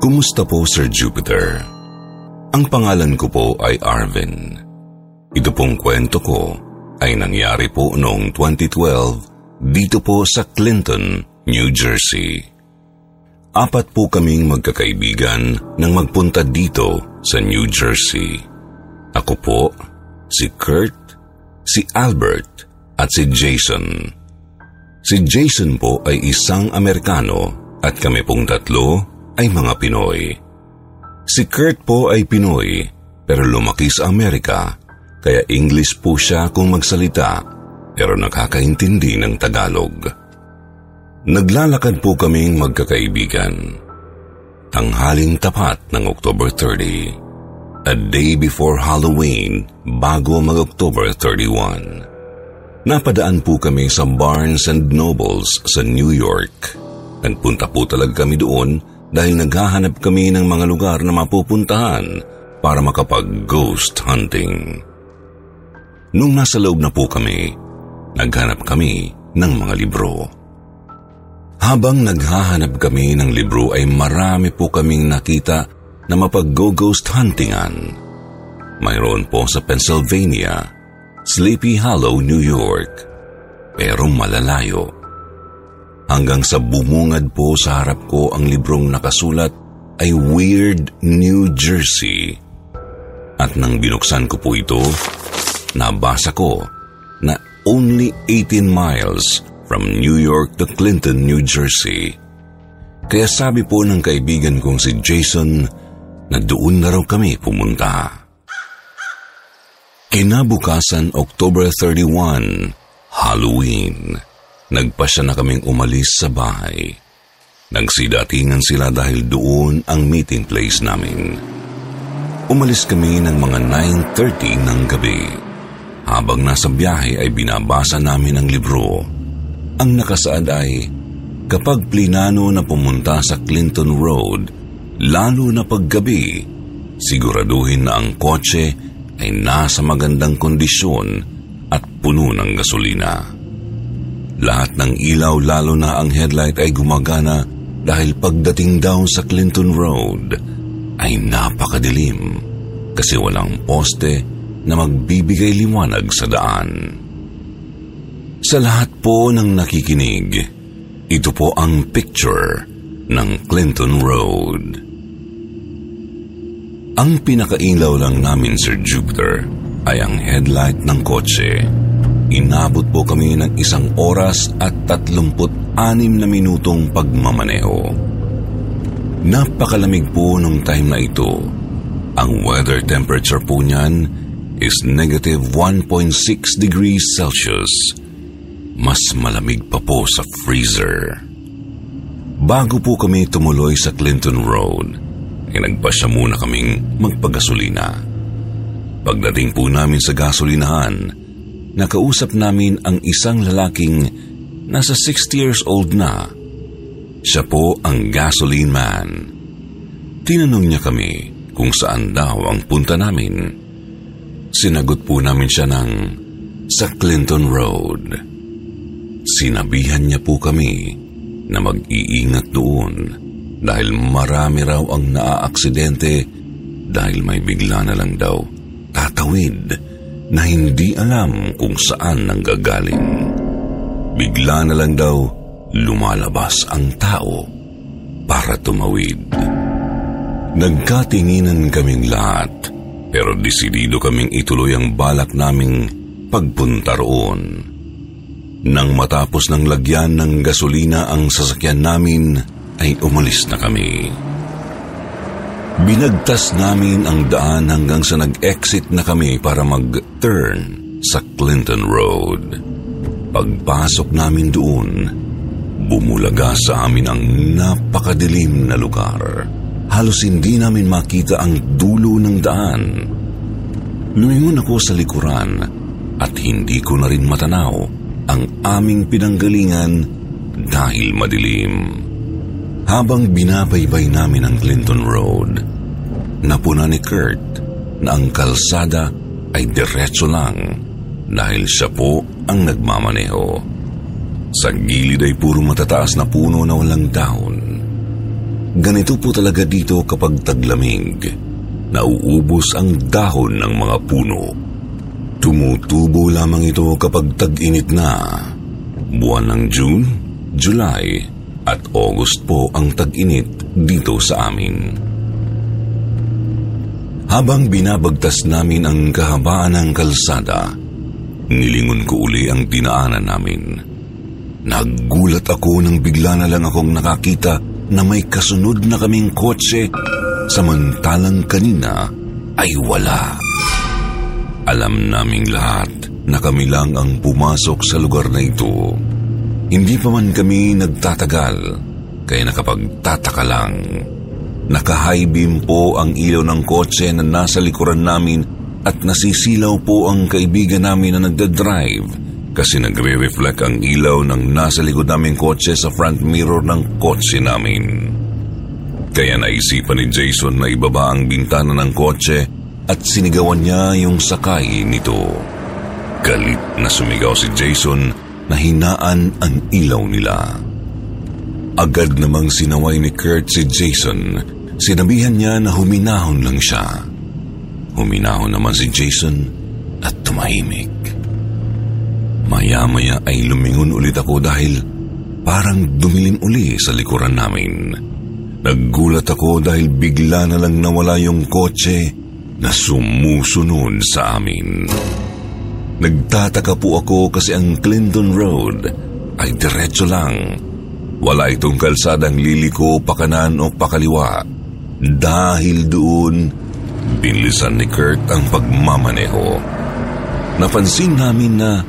Kumusta po Sir Jupiter? Ang pangalan ko po ay Arvin. Ito pong kwento ko ay nangyari po noong 2012 dito po sa Clinton, New Jersey. Apat po kaming magkakaibigan nang magpunta dito sa New Jersey. Ako po, si Kurt, si Albert at si Jason. Si Jason po ay isang Amerikano at kami pong tatlo ay mga Pinoy. Si Kurt po ay Pinoy pero lumaki sa Amerika kaya English po siya kung magsalita pero nakakaintindi ng Tagalog. Naglalakad po kaming magkakaibigan. Tanghaling tapat ng October 30, a day before Halloween bago mag-October 31. Napadaan po kami sa Barnes and Nobles sa New York. Nagpunta po talaga kami doon dahil naghahanap kami ng mga lugar na mapupuntahan para makapag-ghost hunting. Nung nasa loob na po kami, naghanap kami ng mga libro. Habang naghahanap kami ng libro ay marami po kaming nakita na mapag-ghost huntingan. Mayroon po sa Pennsylvania, Sleepy Hollow, New York, pero malalayo hanggang sa bumungad po sa harap ko ang librong nakasulat ay Weird New Jersey. At nang binuksan ko po ito, nabasa ko na only 18 miles from New York to Clinton, New Jersey. Kaya sabi po ng kaibigan kong si Jason na doon na raw kami pumunta. Kinabukasan October 31, Halloween. Nagpasya na kaming umalis sa bahay. Nagsidatingan sila dahil doon ang meeting place namin. Umalis kami ng mga 9.30 ng gabi. Habang nasa biyahe ay binabasa namin ang libro. Ang nakasaad ay, kapag plinano na pumunta sa Clinton Road, lalo na paggabi, siguraduhin na ang kotse ay nasa magandang kondisyon at puno ng gasolina. Lahat ng ilaw lalo na ang headlight ay gumagana dahil pagdating daw sa Clinton Road ay napakadilim kasi walang poste na magbibigay liwanag sa daan. Sa lahat po ng nakikinig, ito po ang picture ng Clinton Road. Ang pinakailaw lang namin, Sir Jupiter, ay ang headlight ng kotse. Inabot po kami ng isang oras at tatlumput anim na minutong pagmamaneho. Napakalamig po nung time na ito. Ang weather temperature po niyan is negative 1.6 degrees Celsius. Mas malamig pa po sa freezer. Bago po kami tumuloy sa Clinton Road, ay muna kaming magpagasolina. Pagdating po namin sa gasolinahan, nakausap namin ang isang lalaking nasa 60 years old na. Siya po ang gasoline man. Tinanong niya kami kung saan daw ang punta namin. Sinagot po namin siya ng sa Clinton Road. Sinabihan niya po kami na mag-iingat doon dahil marami raw ang naaaksidente dahil may bigla na lang daw tatawid na hindi alam kung saan nanggagaling. Bigla na lang daw lumalabas ang tao para tumawid. Nagkatinginan kaming lahat pero desidido kaming ituloy ang balak naming pagpunta roon. Nang matapos ng lagyan ng gasolina ang sasakyan namin, ay umalis na kami. Binagtas namin ang daan hanggang sa nag-exit na kami para mag-turn sa Clinton Road. Pagpasok namin doon, bumulaga sa amin ang napakadilim na lugar. Halos hindi namin makita ang dulo ng daan. Lumingon ako sa likuran at hindi ko na rin matanaw ang aming pinanggalingan dahil madilim. Habang binabaybay namin ang Clinton Road, napuna ni Kurt na ang kalsada ay diretso lang dahil siya po ang nagmamaneho. Sa gilid ay puro matataas na puno na walang dahon. Ganito po talaga dito kapag taglamig. Nauubos ang dahon ng mga puno. Tumutubo lamang ito kapag tag-init na. Buwan ng June, July at August po ang tag-init dito sa amin. Habang binabagtas namin ang kahabaan ng kalsada, nilingon ko uli ang dinaanan namin. Nagulat ako nang bigla na lang akong nakakita na may kasunod na kaming kotse samantalang kanina ay wala. Alam naming lahat na kami lang ang pumasok sa lugar na ito. Hindi pa man kami nagtatagal, kaya nakapagtataka lang. Naka-high beam po ang ilaw ng kotse na nasa likuran namin at nasisilaw po ang kaibigan namin na nagdadrive kasi nagre-reflect ang ilaw ng nasa likod naming kotse sa front mirror ng kotse namin. Kaya naisipan ni Jason na ibaba ang bintana ng kotse at sinigawan niya yung sakay nito. Galit na sumigaw si Jason na hinaan ang ilaw nila. Agad namang sinaway ni Kurt si Jason. Sinabihan niya na huminahon lang siya. Huminahon naman si Jason at tumahimik. Maya-maya ay lumingon ulit ako dahil parang dumilim uli sa likuran namin. Naggulat ako dahil bigla na lang nawala yung kotse na sumusunod sa amin. Nagtataka po ako kasi ang Clinton Road ay diretso lang. Wala itong kalsadang liliko pakanan o pakaliwa. Dahil doon, binlisan ni Kurt ang pagmamaneho. Napansin namin na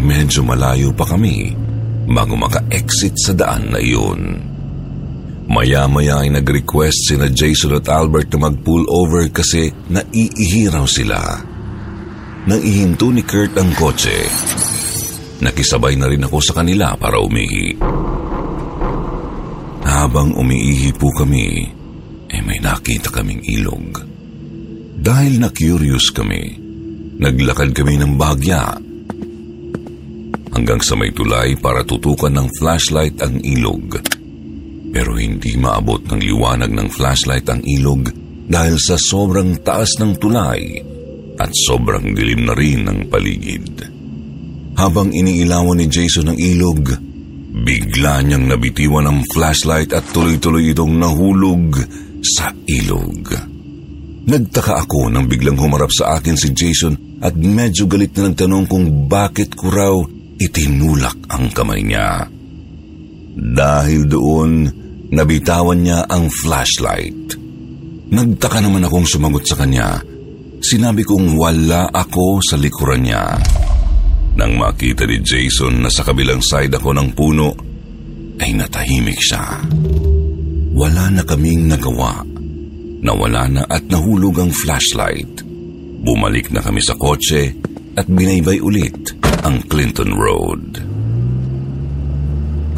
medyo malayo pa kami bago maka-exit sa daan na iyon. Maya-maya ay nag-request sina Jason at Albert na mag-pull over kasi naiihiraw sila. Nang ihinto ni Kurt ang kotse, nakisabay na rin ako sa kanila para umihi. Habang umiihi po kami, eh may nakita kaming ilog. Dahil na-curious kami, naglakad kami ng bahagya hanggang sa may tulay para tutukan ng flashlight ang ilog. Pero hindi maabot ng liwanag ng flashlight ang ilog dahil sa sobrang taas ng tulay at sobrang dilim na rin ng paligid. Habang iniilawan ni Jason ang ilog, bigla niyang nabitiwan ang flashlight at tuloy-tuloy itong nahulog sa ilog. Nagtaka ako nang biglang humarap sa akin si Jason at medyo galit na nagtanong kung bakit ko raw itinulak ang kamay niya. Dahil doon, nabitawan niya ang flashlight. Nagtaka naman akong sumagot sa kanya. Sinabi kong wala ako sa likuran niya. Nang makita ni Jason na sa kabilang side ako ng puno, ay natahimik siya. Wala na kaming nagawa. Nawala na at nahulog ang flashlight. Bumalik na kami sa kotse at binaybay ulit ang Clinton Road.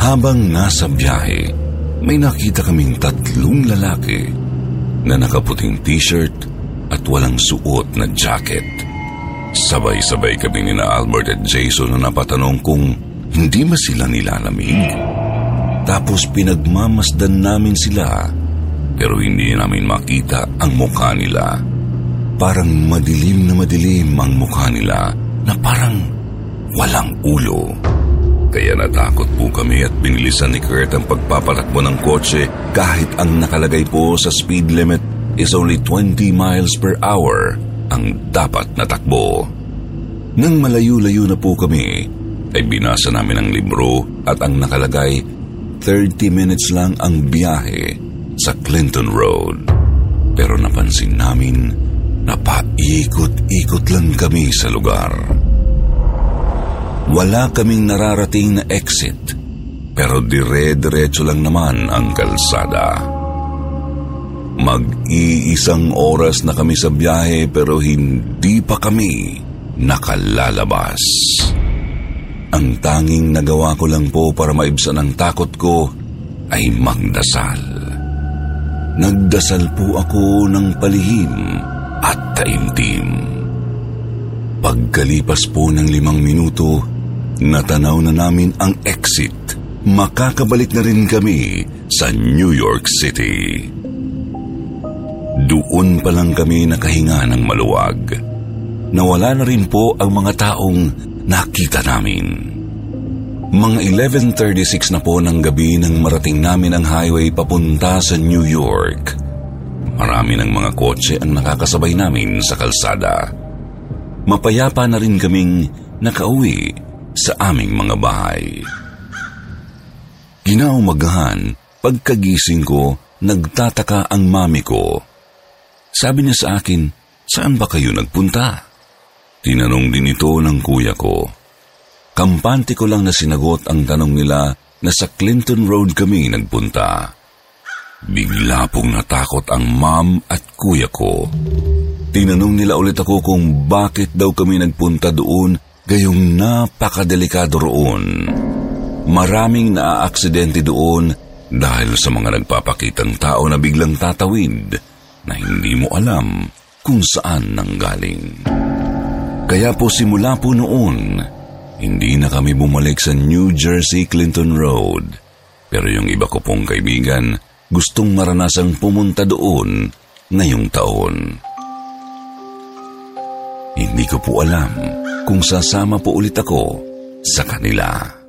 Habang nasa biyahe, may nakita kaming tatlong lalaki na nakaputing t-shirt at walang suot na jacket. Sabay-sabay kami ni na Albert at Jason na napatanong kung hindi ba sila nilalamig. Tapos pinagmamasdan namin sila pero hindi namin makita ang mukha nila. Parang madilim na madilim ang mukha nila na parang walang ulo. Kaya natakot po kami at binilisan ni Kurt ang pagpapatakbo ng kotse kahit ang nakalagay po sa speed limit is only 20 miles per hour ang dapat na takbo. Nang malayo-layo na po kami, ay binasa namin ang libro at ang nakalagay 30 minutes lang ang biyahe sa Clinton Road. Pero napansin namin na paikot-ikot lang kami sa lugar. Wala kaming nararating na exit, pero dire-diretso lang naman ang kalsada. Mag-iisang oras na kami sa biyahe pero hindi pa kami nakalalabas. Ang tanging nagawa ko lang po para maibsan ang takot ko ay magdasal. Nagdasal po ako ng palihim at taimtim. Pagkalipas po ng limang minuto, natanaw na namin ang exit. Makakabalik na rin kami sa New York City. Doon pa lang kami nakahinga ng maluwag. Nawala na rin po ang mga taong nakita namin. Mga 11.36 na po ng gabi nang marating namin ang highway papunta sa New York. Marami ng mga kotse ang nakakasabay namin sa kalsada. Mapayapa na rin kaming nakauwi sa aming mga bahay. Ginaumagahan, pagkagising ko, nagtataka ang mami ko. Sabi niya sa akin, saan ba kayo nagpunta? Tinanong din ito ng kuya ko. Kampante ko lang na sinagot ang tanong nila na sa Clinton Road kami nagpunta. Bigla pong natakot ang mom at kuya ko. Tinanong nila ulit ako kung bakit daw kami nagpunta doon gayong napakadelikado roon. Maraming naaaksidente doon dahil sa mga nagpapakitang tao na biglang tatawid na hindi mo alam kung saan nanggaling. Kaya po simula po noon, hindi na kami bumalik sa New Jersey Clinton Road. Pero yung iba ko pong kaibigan, gustong maranasang pumunta doon ngayong taon. Hindi ko po alam kung sasama po ulit ako sa kanila.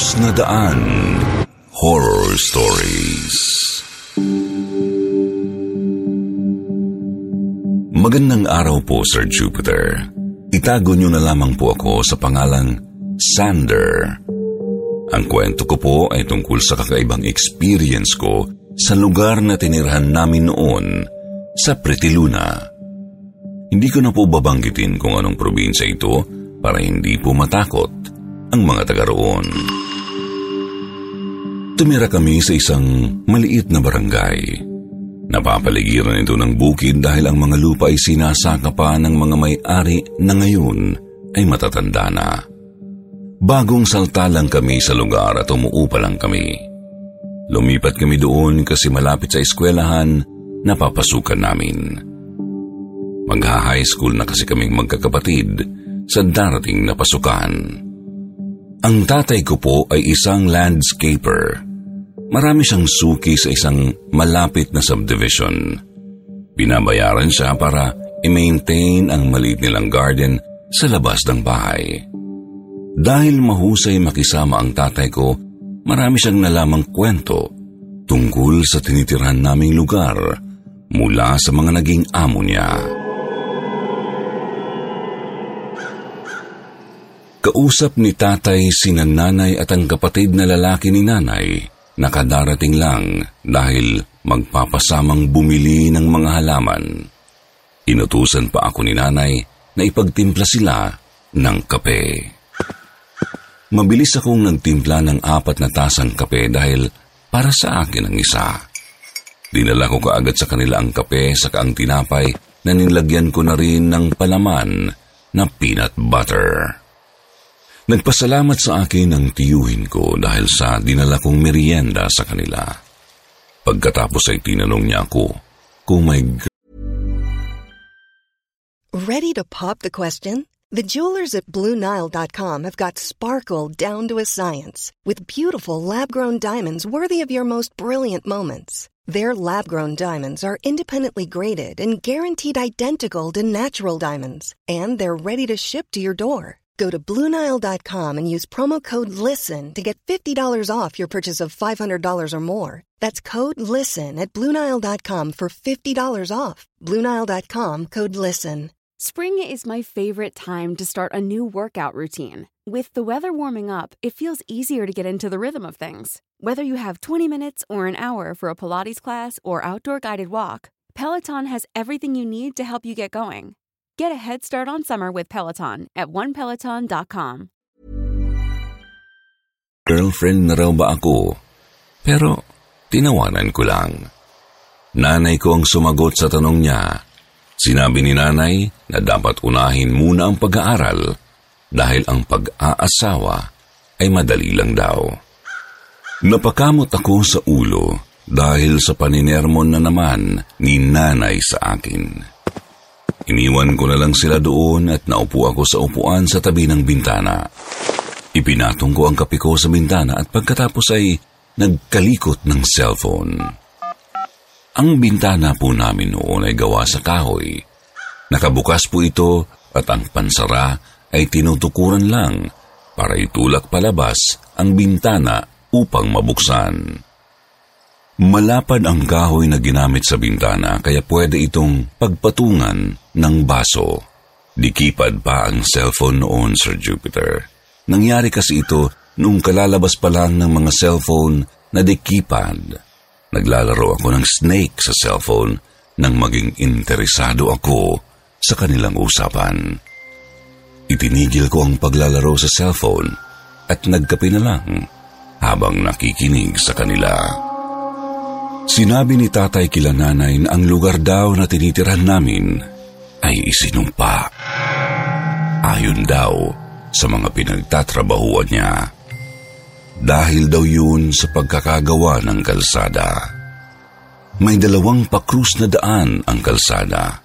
Krus na Daan Horror Stories Magandang araw po, Sir Jupiter. Itago niyo na lamang po ako sa pangalang Sander. Ang kwento ko po ay tungkol sa kakaibang experience ko sa lugar na tinirhan namin noon sa Pretty Luna. Hindi ko na po babanggitin kung anong probinsya ito para hindi po matakot ang mga taga roon. Tumira kami sa isang maliit na barangay. Napapaligiran ito ng bukid dahil ang mga lupa ay sinasaka pa ng mga may-ari na ngayon ay matatanda na. Bagong salta lang kami sa lugar at umuupa lang kami. Lumipat kami doon kasi malapit sa eskwelahan na papasukan namin. Magha-high school na kasi kaming magkakapatid sa darating na pasukan. Ang tatay ko po ay isang landscaper Marami siyang suki sa isang malapit na subdivision. Binabayaran siya para i-maintain ang maliit nilang garden sa labas ng bahay. Dahil mahusay makisama ang tatay ko, marami siyang nalamang kwento tungkol sa tinitirhan naming lugar mula sa mga naging amo niya. Kausap ni tatay si nanay at ang kapatid na lalaki ni nanay nakadarating lang dahil magpapasamang bumili ng mga halaman. Inutusan pa ako ni nanay na ipagtimpla sila ng kape. Mabilis akong nagtimpla ng apat na tasang kape dahil para sa akin ang isa. Dinala ko kaagad sa kanila ang kape sa ang tinapay na nilagyan ko na rin ng palaman na peanut butter. Nagpasalamat sa akin ang tiyuhin ko dahil sa dinala kong merienda sa kanila. Pagkatapos ay tinanong niya ako kung may... Ready to pop the question? The jewelers at BlueNile.com have got sparkle down to a science with beautiful lab-grown diamonds worthy of your most brilliant moments. Their lab-grown diamonds are independently graded and guaranteed identical to natural diamonds, and they're ready to ship to your door. Go to Bluenile.com and use promo code LISTEN to get $50 off your purchase of $500 or more. That's code LISTEN at Bluenile.com for $50 off. Bluenile.com code LISTEN. Spring is my favorite time to start a new workout routine. With the weather warming up, it feels easier to get into the rhythm of things. Whether you have 20 minutes or an hour for a Pilates class or outdoor guided walk, Peloton has everything you need to help you get going. Get a head start on summer with Peloton at onepeloton.com. Girlfriend na raw ba ako? Pero tinawanan ko lang. Nanay ko ang sumagot sa tanong niya. Sinabi ni nanay na dapat unahin muna ang pag-aaral dahil ang pag-aasawa ay madali lang daw. Napakamot ako sa ulo dahil sa paninermon na naman ni nanay sa akin. Iniwan ko na lang sila doon at naupo ako sa upuan sa tabi ng bintana. Ipinatong ko ang kape ko sa bintana at pagkatapos ay nagkalikot ng cellphone. Ang bintana po namin noon ay gawa sa kahoy. Nakabukas po ito at ang pansara ay tinutukuran lang para itulak palabas ang bintana upang mabuksan. Malapad ang kahoy na ginamit sa bintana kaya pwede itong pagpatungan ng baso. Dikipad pa ang cellphone noon, Sir Jupiter. Nangyari kasi ito noong kalalabas pa lang ng mga cellphone na dikipad. Naglalaro ako ng snake sa cellphone nang maging interesado ako sa kanilang usapan. Itinigil ko ang paglalaro sa cellphone at nagkape na lang habang nakikinig sa kanila. Sinabi ni tatay kila nanay na ang lugar daw na tinitiran namin ay isinumpa. Ayon daw sa mga pinagtatrabahuan niya. Dahil daw yun sa pagkakagawa ng kalsada. May dalawang pakrus na daan ang kalsada.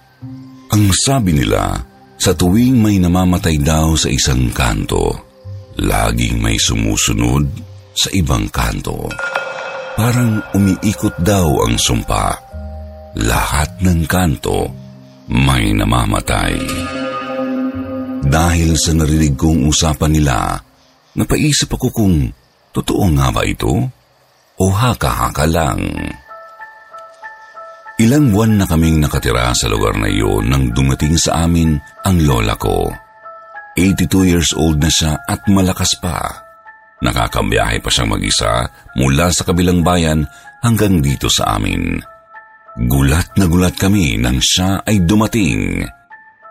Ang sabi nila, sa tuwing may namamatay daw sa isang kanto, laging may sumusunod sa ibang kanto. Parang umiikot daw ang sumpa. Lahat ng kanto may namamatay. Dahil sa narinig kong usapan nila, napaisip ako kung totoo nga ba ito o haka-haka lang. Ilang buwan na kaming nakatira sa lugar na iyon nang dumating sa amin ang lola ko. 82 years old na siya at malakas pa. Nakakabiyahe pa siyang mag-isa mula sa kabilang bayan hanggang dito sa amin. Gulat na gulat kami nang siya ay dumating.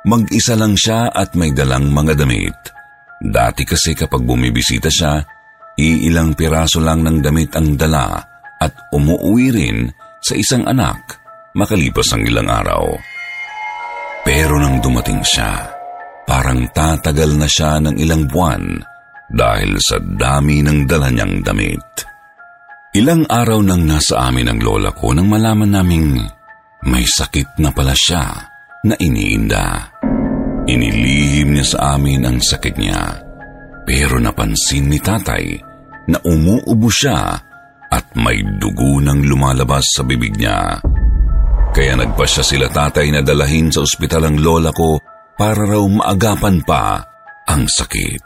Mag-isa lang siya at may dalang mga damit. Dati kasi kapag bumibisita siya, iilang piraso lang ng damit ang dala at umuwi rin sa isang anak makalipas ang ilang araw. Pero nang dumating siya, parang tatagal na siya ng ilang buwan dahil sa dami ng dala niyang damit. Ilang araw nang nasa amin ang lola ko nang malaman naming may sakit na pala siya na iniinda. Inilihim niya sa amin ang sakit niya. Pero napansin ni tatay na umuubo siya at may dugo nang lumalabas sa bibig niya. Kaya nagpasya sila tatay na dalahin sa ospital ang lola ko para raw maagapan pa ang sakit.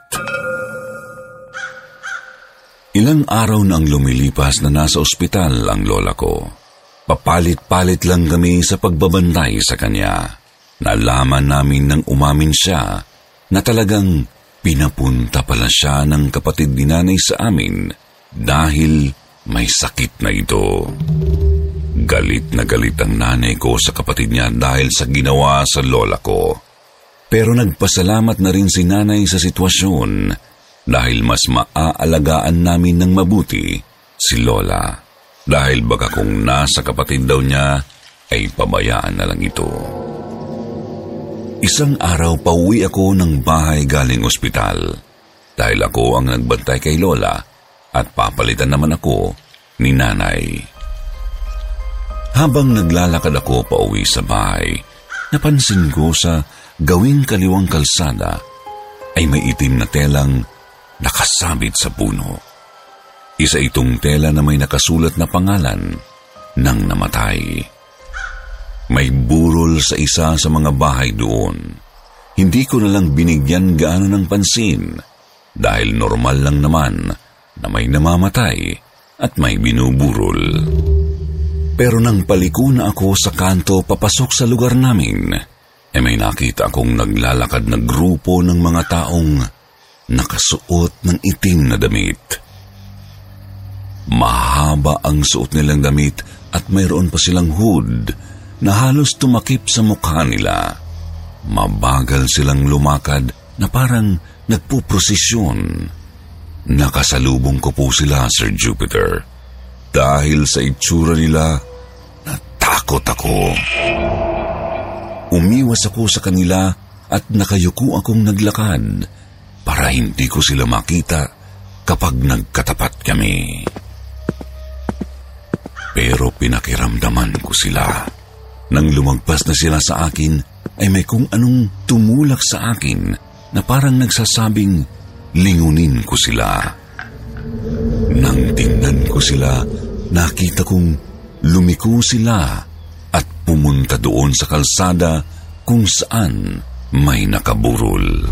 Ilang araw na ang lumilipas na nasa ospital ang lola ko. Papalit-palit lang kami sa pagbabantay sa kanya. Nalaman namin nang umamin siya na talagang pinapunta pala siya ng kapatid ni nanay sa amin dahil may sakit na ito. Galit na galit ang nanay ko sa kapatid niya dahil sa ginawa sa lola ko. Pero nagpasalamat na rin si nanay sa sitwasyon dahil mas maaalagaan namin ng mabuti si Lola. Dahil baka kung nasa kapatid daw niya, ay pabayaan na lang ito. Isang araw pauwi ako ng bahay galing ospital dahil ako ang nagbantay kay Lola at papalitan naman ako ni nanay. Habang naglalakad ako pauwi sa bahay, napansin ko sa gawing kaliwang kalsada ay may itim na telang nakasabit sa puno. Isa itong tela na may nakasulat na pangalan ng namatay. May burol sa isa sa mga bahay doon. Hindi ko na lang binigyan gaano ng pansin dahil normal lang naman na may namamatay at may binuburol. Pero nang paliko na ako sa kanto papasok sa lugar namin, ay may nakita akong naglalakad na grupo ng mga taong nakasuot ng itim na damit. Mahaba ang suot nilang damit at mayroon pa silang hood na halos tumakip sa mukha nila. Mabagal silang lumakad na parang nagpuprosesyon. Nakasalubong ko po sila, Sir Jupiter. Dahil sa itsura nila, natakot ako. Umiwas ako sa kanila at nakayuko akong naglakad para hindi ko sila makita kapag nagkatapat kami. Pero pinakiramdaman ko sila. Nang lumagpas na sila sa akin, ay may kung anong tumulak sa akin na parang nagsasabing lingunin ko sila. Nang tingnan ko sila, nakita kong lumiko sila at pumunta doon sa kalsada kung saan may nakaburol.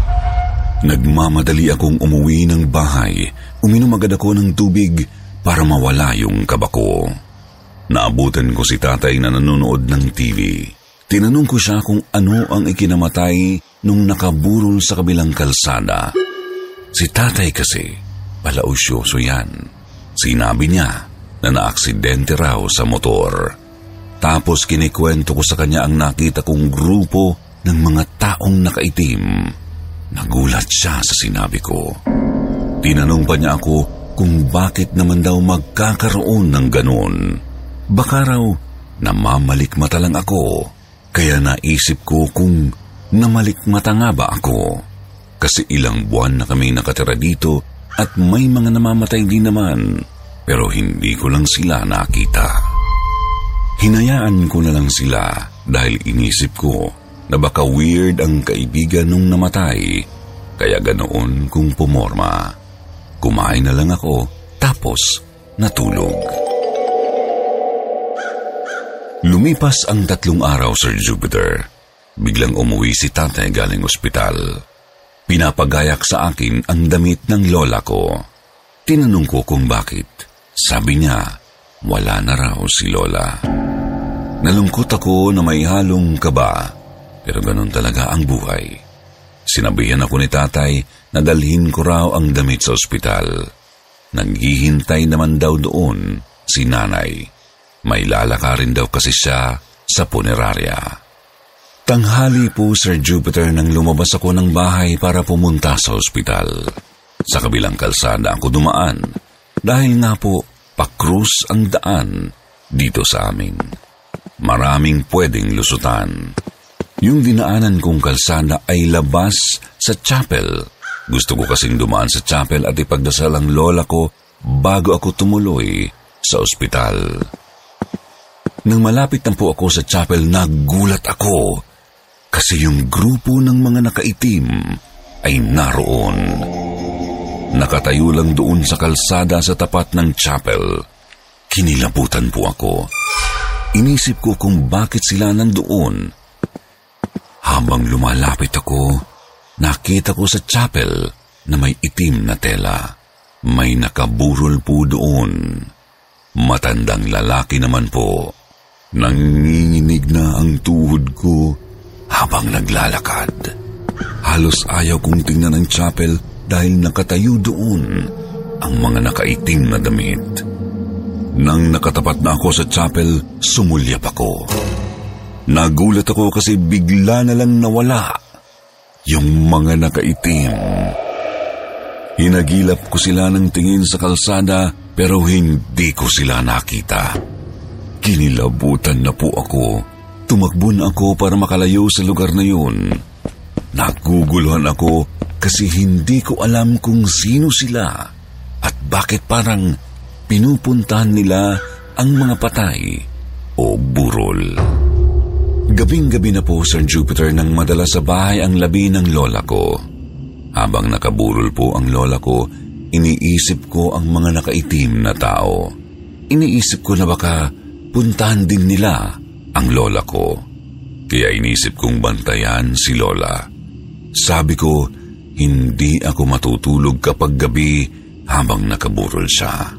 Nagmamadali akong umuwi ng bahay. Uminom agad ako ng tubig para mawala yung kabako. Naabutan ko si tatay na nanonood ng TV. Tinanong ko siya kung ano ang ikinamatay nung nakaburol sa kabilang kalsada. Si tatay kasi, palausyoso yan. Sinabi niya na naaksidente raw sa motor. Tapos kinikwento ko sa kanya ang nakita kong grupo ng mga taong nakaitim. Nagulat siya sa sinabi ko. Tinanong pa niya ako kung bakit naman daw magkakaroon ng ganun. Baka raw namamalikmata lang ako, kaya naisip ko kung namalikmata nga ba ako. Kasi ilang buwan na kami nakatira dito at may mga namamatay din naman, pero hindi ko lang sila nakita. Hinayaan ko na lang sila dahil inisip ko na baka weird ang kaibigan nung namatay, kaya ganoon kung pumorma. Kumain na lang ako, tapos natulog. Lumipas ang tatlong araw, Sir Jupiter. Biglang umuwi si tatay galing ospital. Pinapagayak sa akin ang damit ng lola ko. Tinanong ko kung bakit. Sabi niya, wala na raw si lola. Nalungkot ako na may halong kaba, pero ganun talaga ang buhay. Sinabihan ako ni tatay na dalhin ko raw ang damit sa ospital. Naghihintay naman daw doon si nanay. May lalakarin daw kasi siya sa punerarya. Tanghali po, Sir Jupiter, nang lumabas ako ng bahay para pumunta sa ospital. Sa kabilang kalsada ako dumaan dahil nga po pakrus ang daan dito sa amin. Maraming pwedeng lusutan. Yung dinaanan kong kalsada ay labas sa chapel. Gusto ko kasing dumaan sa chapel at ipagdasal ang lola ko bago ako tumuloy sa ospital. Nang malapit na po ako sa chapel, nagulat ako kasi yung grupo ng mga nakaitim ay naroon. Nakatayo lang doon sa kalsada sa tapat ng chapel. Kinilabutan po ako. Inisip ko kung bakit sila nandoon. Habang lumalapit ako, nakita ko sa chapel na may itim na tela. May nakaburol po doon. Matandang lalaki naman po. Nanginginig na ang tuhod ko habang naglalakad. Halos ayaw kong tingnan ang chapel dahil nakatayo doon ang mga nakaitim na damit. Nang nakatapat na ako sa chapel, sumulyap ako. Nagulat ako kasi bigla na lang nawala yung mga nakaitim. Hinagilap ko sila ng tingin sa kalsada pero hindi ko sila nakita. Kinilabutan na po ako. Tumakbo na ako para makalayo sa lugar na yun. Naguguluhan ako kasi hindi ko alam kung sino sila at bakit parang pinupuntahan nila ang mga patay o burol. Gabing-gabi na po, Sir Jupiter, nang madala sa bahay ang labi ng lola ko. Habang nakaburol po ang lola ko, iniisip ko ang mga nakaitim na tao. Iniisip ko na baka puntahan din nila ang lola ko. Kaya inisip kong bantayan si lola. Sabi ko, hindi ako matutulog kapag gabi habang nakaburol siya.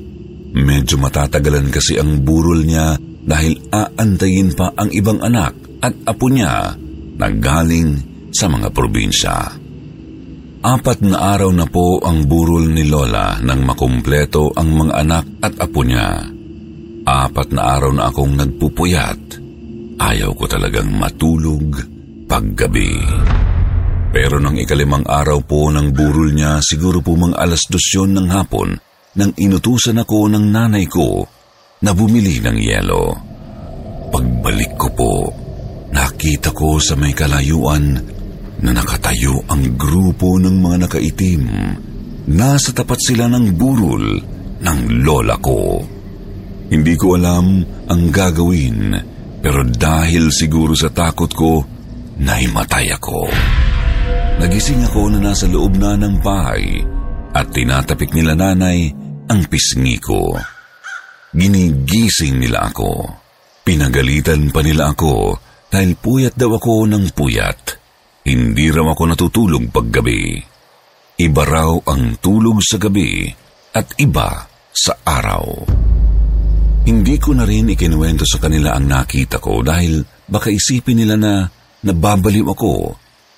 Medyo matatagalan kasi ang burol niya dahil aantayin pa ang ibang anak at apo niya na galing sa mga probinsya. Apat na araw na po ang burol ni Lola nang makumpleto ang mga anak at apo niya. Apat na araw na akong nagpupuyat. Ayaw ko talagang matulog paggabi. Pero nang ikalimang araw po ng burol niya, siguro po mga alas dos yun ng hapon, nang inutusan ako ng nanay ko na bumili ng yelo. Pagbalik ko po, nakita ko sa may kalayuan na nakatayo ang grupo ng mga nakaitim. Nasa tapat sila ng burol ng lola ko. Hindi ko alam ang gagawin, pero dahil siguro sa takot ko, naimatay ako. Nagising ako na nasa loob na ng bahay at tinatapik nila nanay ang pisngi ko. Ginigising nila ako. Pinagalitan pa nila ako dahil puyat daw ako ng puyat. Hindi raw ako natutulog paggabi. Iba raw ang tulog sa gabi at iba sa araw. Hindi ko na rin ikinuwento sa kanila ang nakita ko dahil baka isipin nila na nababaliw ako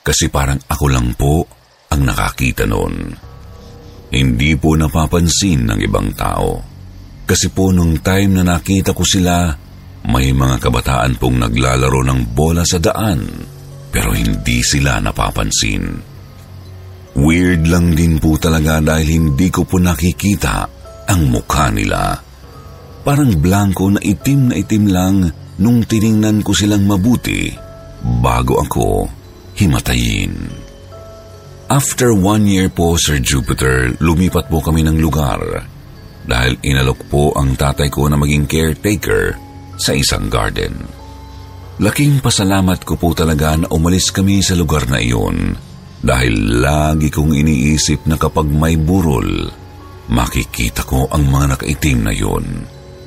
kasi parang ako lang po ang nakakita noon. Hindi po napapansin ng ibang tao. Kasi po nung time na nakita ko sila, may mga kabataan pong naglalaro ng bola sa daan, pero hindi sila napapansin. Weird lang din po talaga dahil hindi ko po nakikita ang mukha nila. Parang blanco na itim na itim lang nung tiningnan ko silang mabuti bago ako himatayin. After one year po, Sir Jupiter, lumipat po kami ng lugar dahil inalok po ang tatay ko na maging caretaker sa isang garden. Laking pasalamat ko po talaga na umalis kami sa lugar na iyon dahil lagi kong iniisip na kapag may burol, makikita ko ang mga nakaitim na iyon.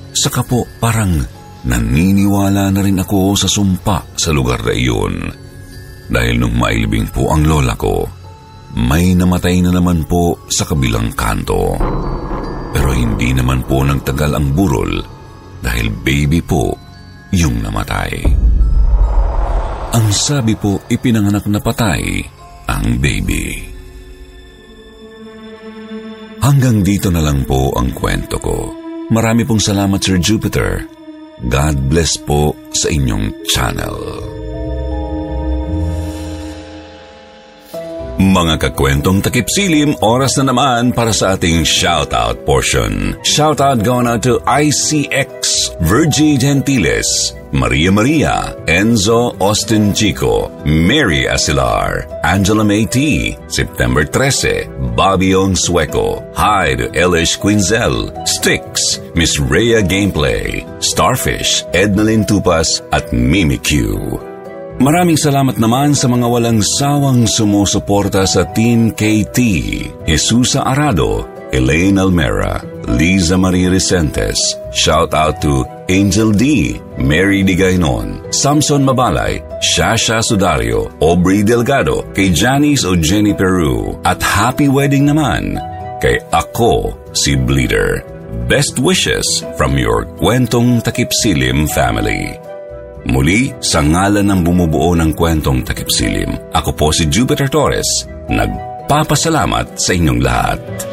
Saka po parang naniniwala na rin ako sa sumpa sa lugar na iyon dahil nung mailibing po ang lola ko, may namatay na naman po sa kabilang kanto. Pero hindi naman po nagtagal ang burol dahil baby po yung namatay. Ang sabi po ipinanganak na patay ang baby. Hanggang dito na lang po ang kwento ko. Marami pong salamat Sir Jupiter. God bless po sa inyong channel. Mga kakwentong takipsilim, oras na naman para sa ating shoutout portion. Shoutout going out to ICX, Virgie Gentiles, Maria Maria, Enzo Austin Chico, Mary Asilar, Angela May T, September 13, Bobby Ong Sueco, Hyde Elish Quinzel, Sticks, Miss Rhea Gameplay, Starfish, Ednalyn Tupas at Mimi Q. Maraming salamat naman sa mga walang sawang sumusuporta sa Team KT, Jesusa Arado, Elaine Almera, Liza Marie Recentes, shout out to Angel D, Mary Digaynon, Samson Mabalay, Shasha Sudario, Aubrey Delgado, kay Janice o. Jenny Peru, at happy wedding naman kay ako si Bleeder. Best wishes from your Kwentong Takipsilim family. Muli, sa ngalan ng bumubuo ng kwentong takipsilim, ako po si Jupiter Torres, nagpapasalamat sa inyong lahat.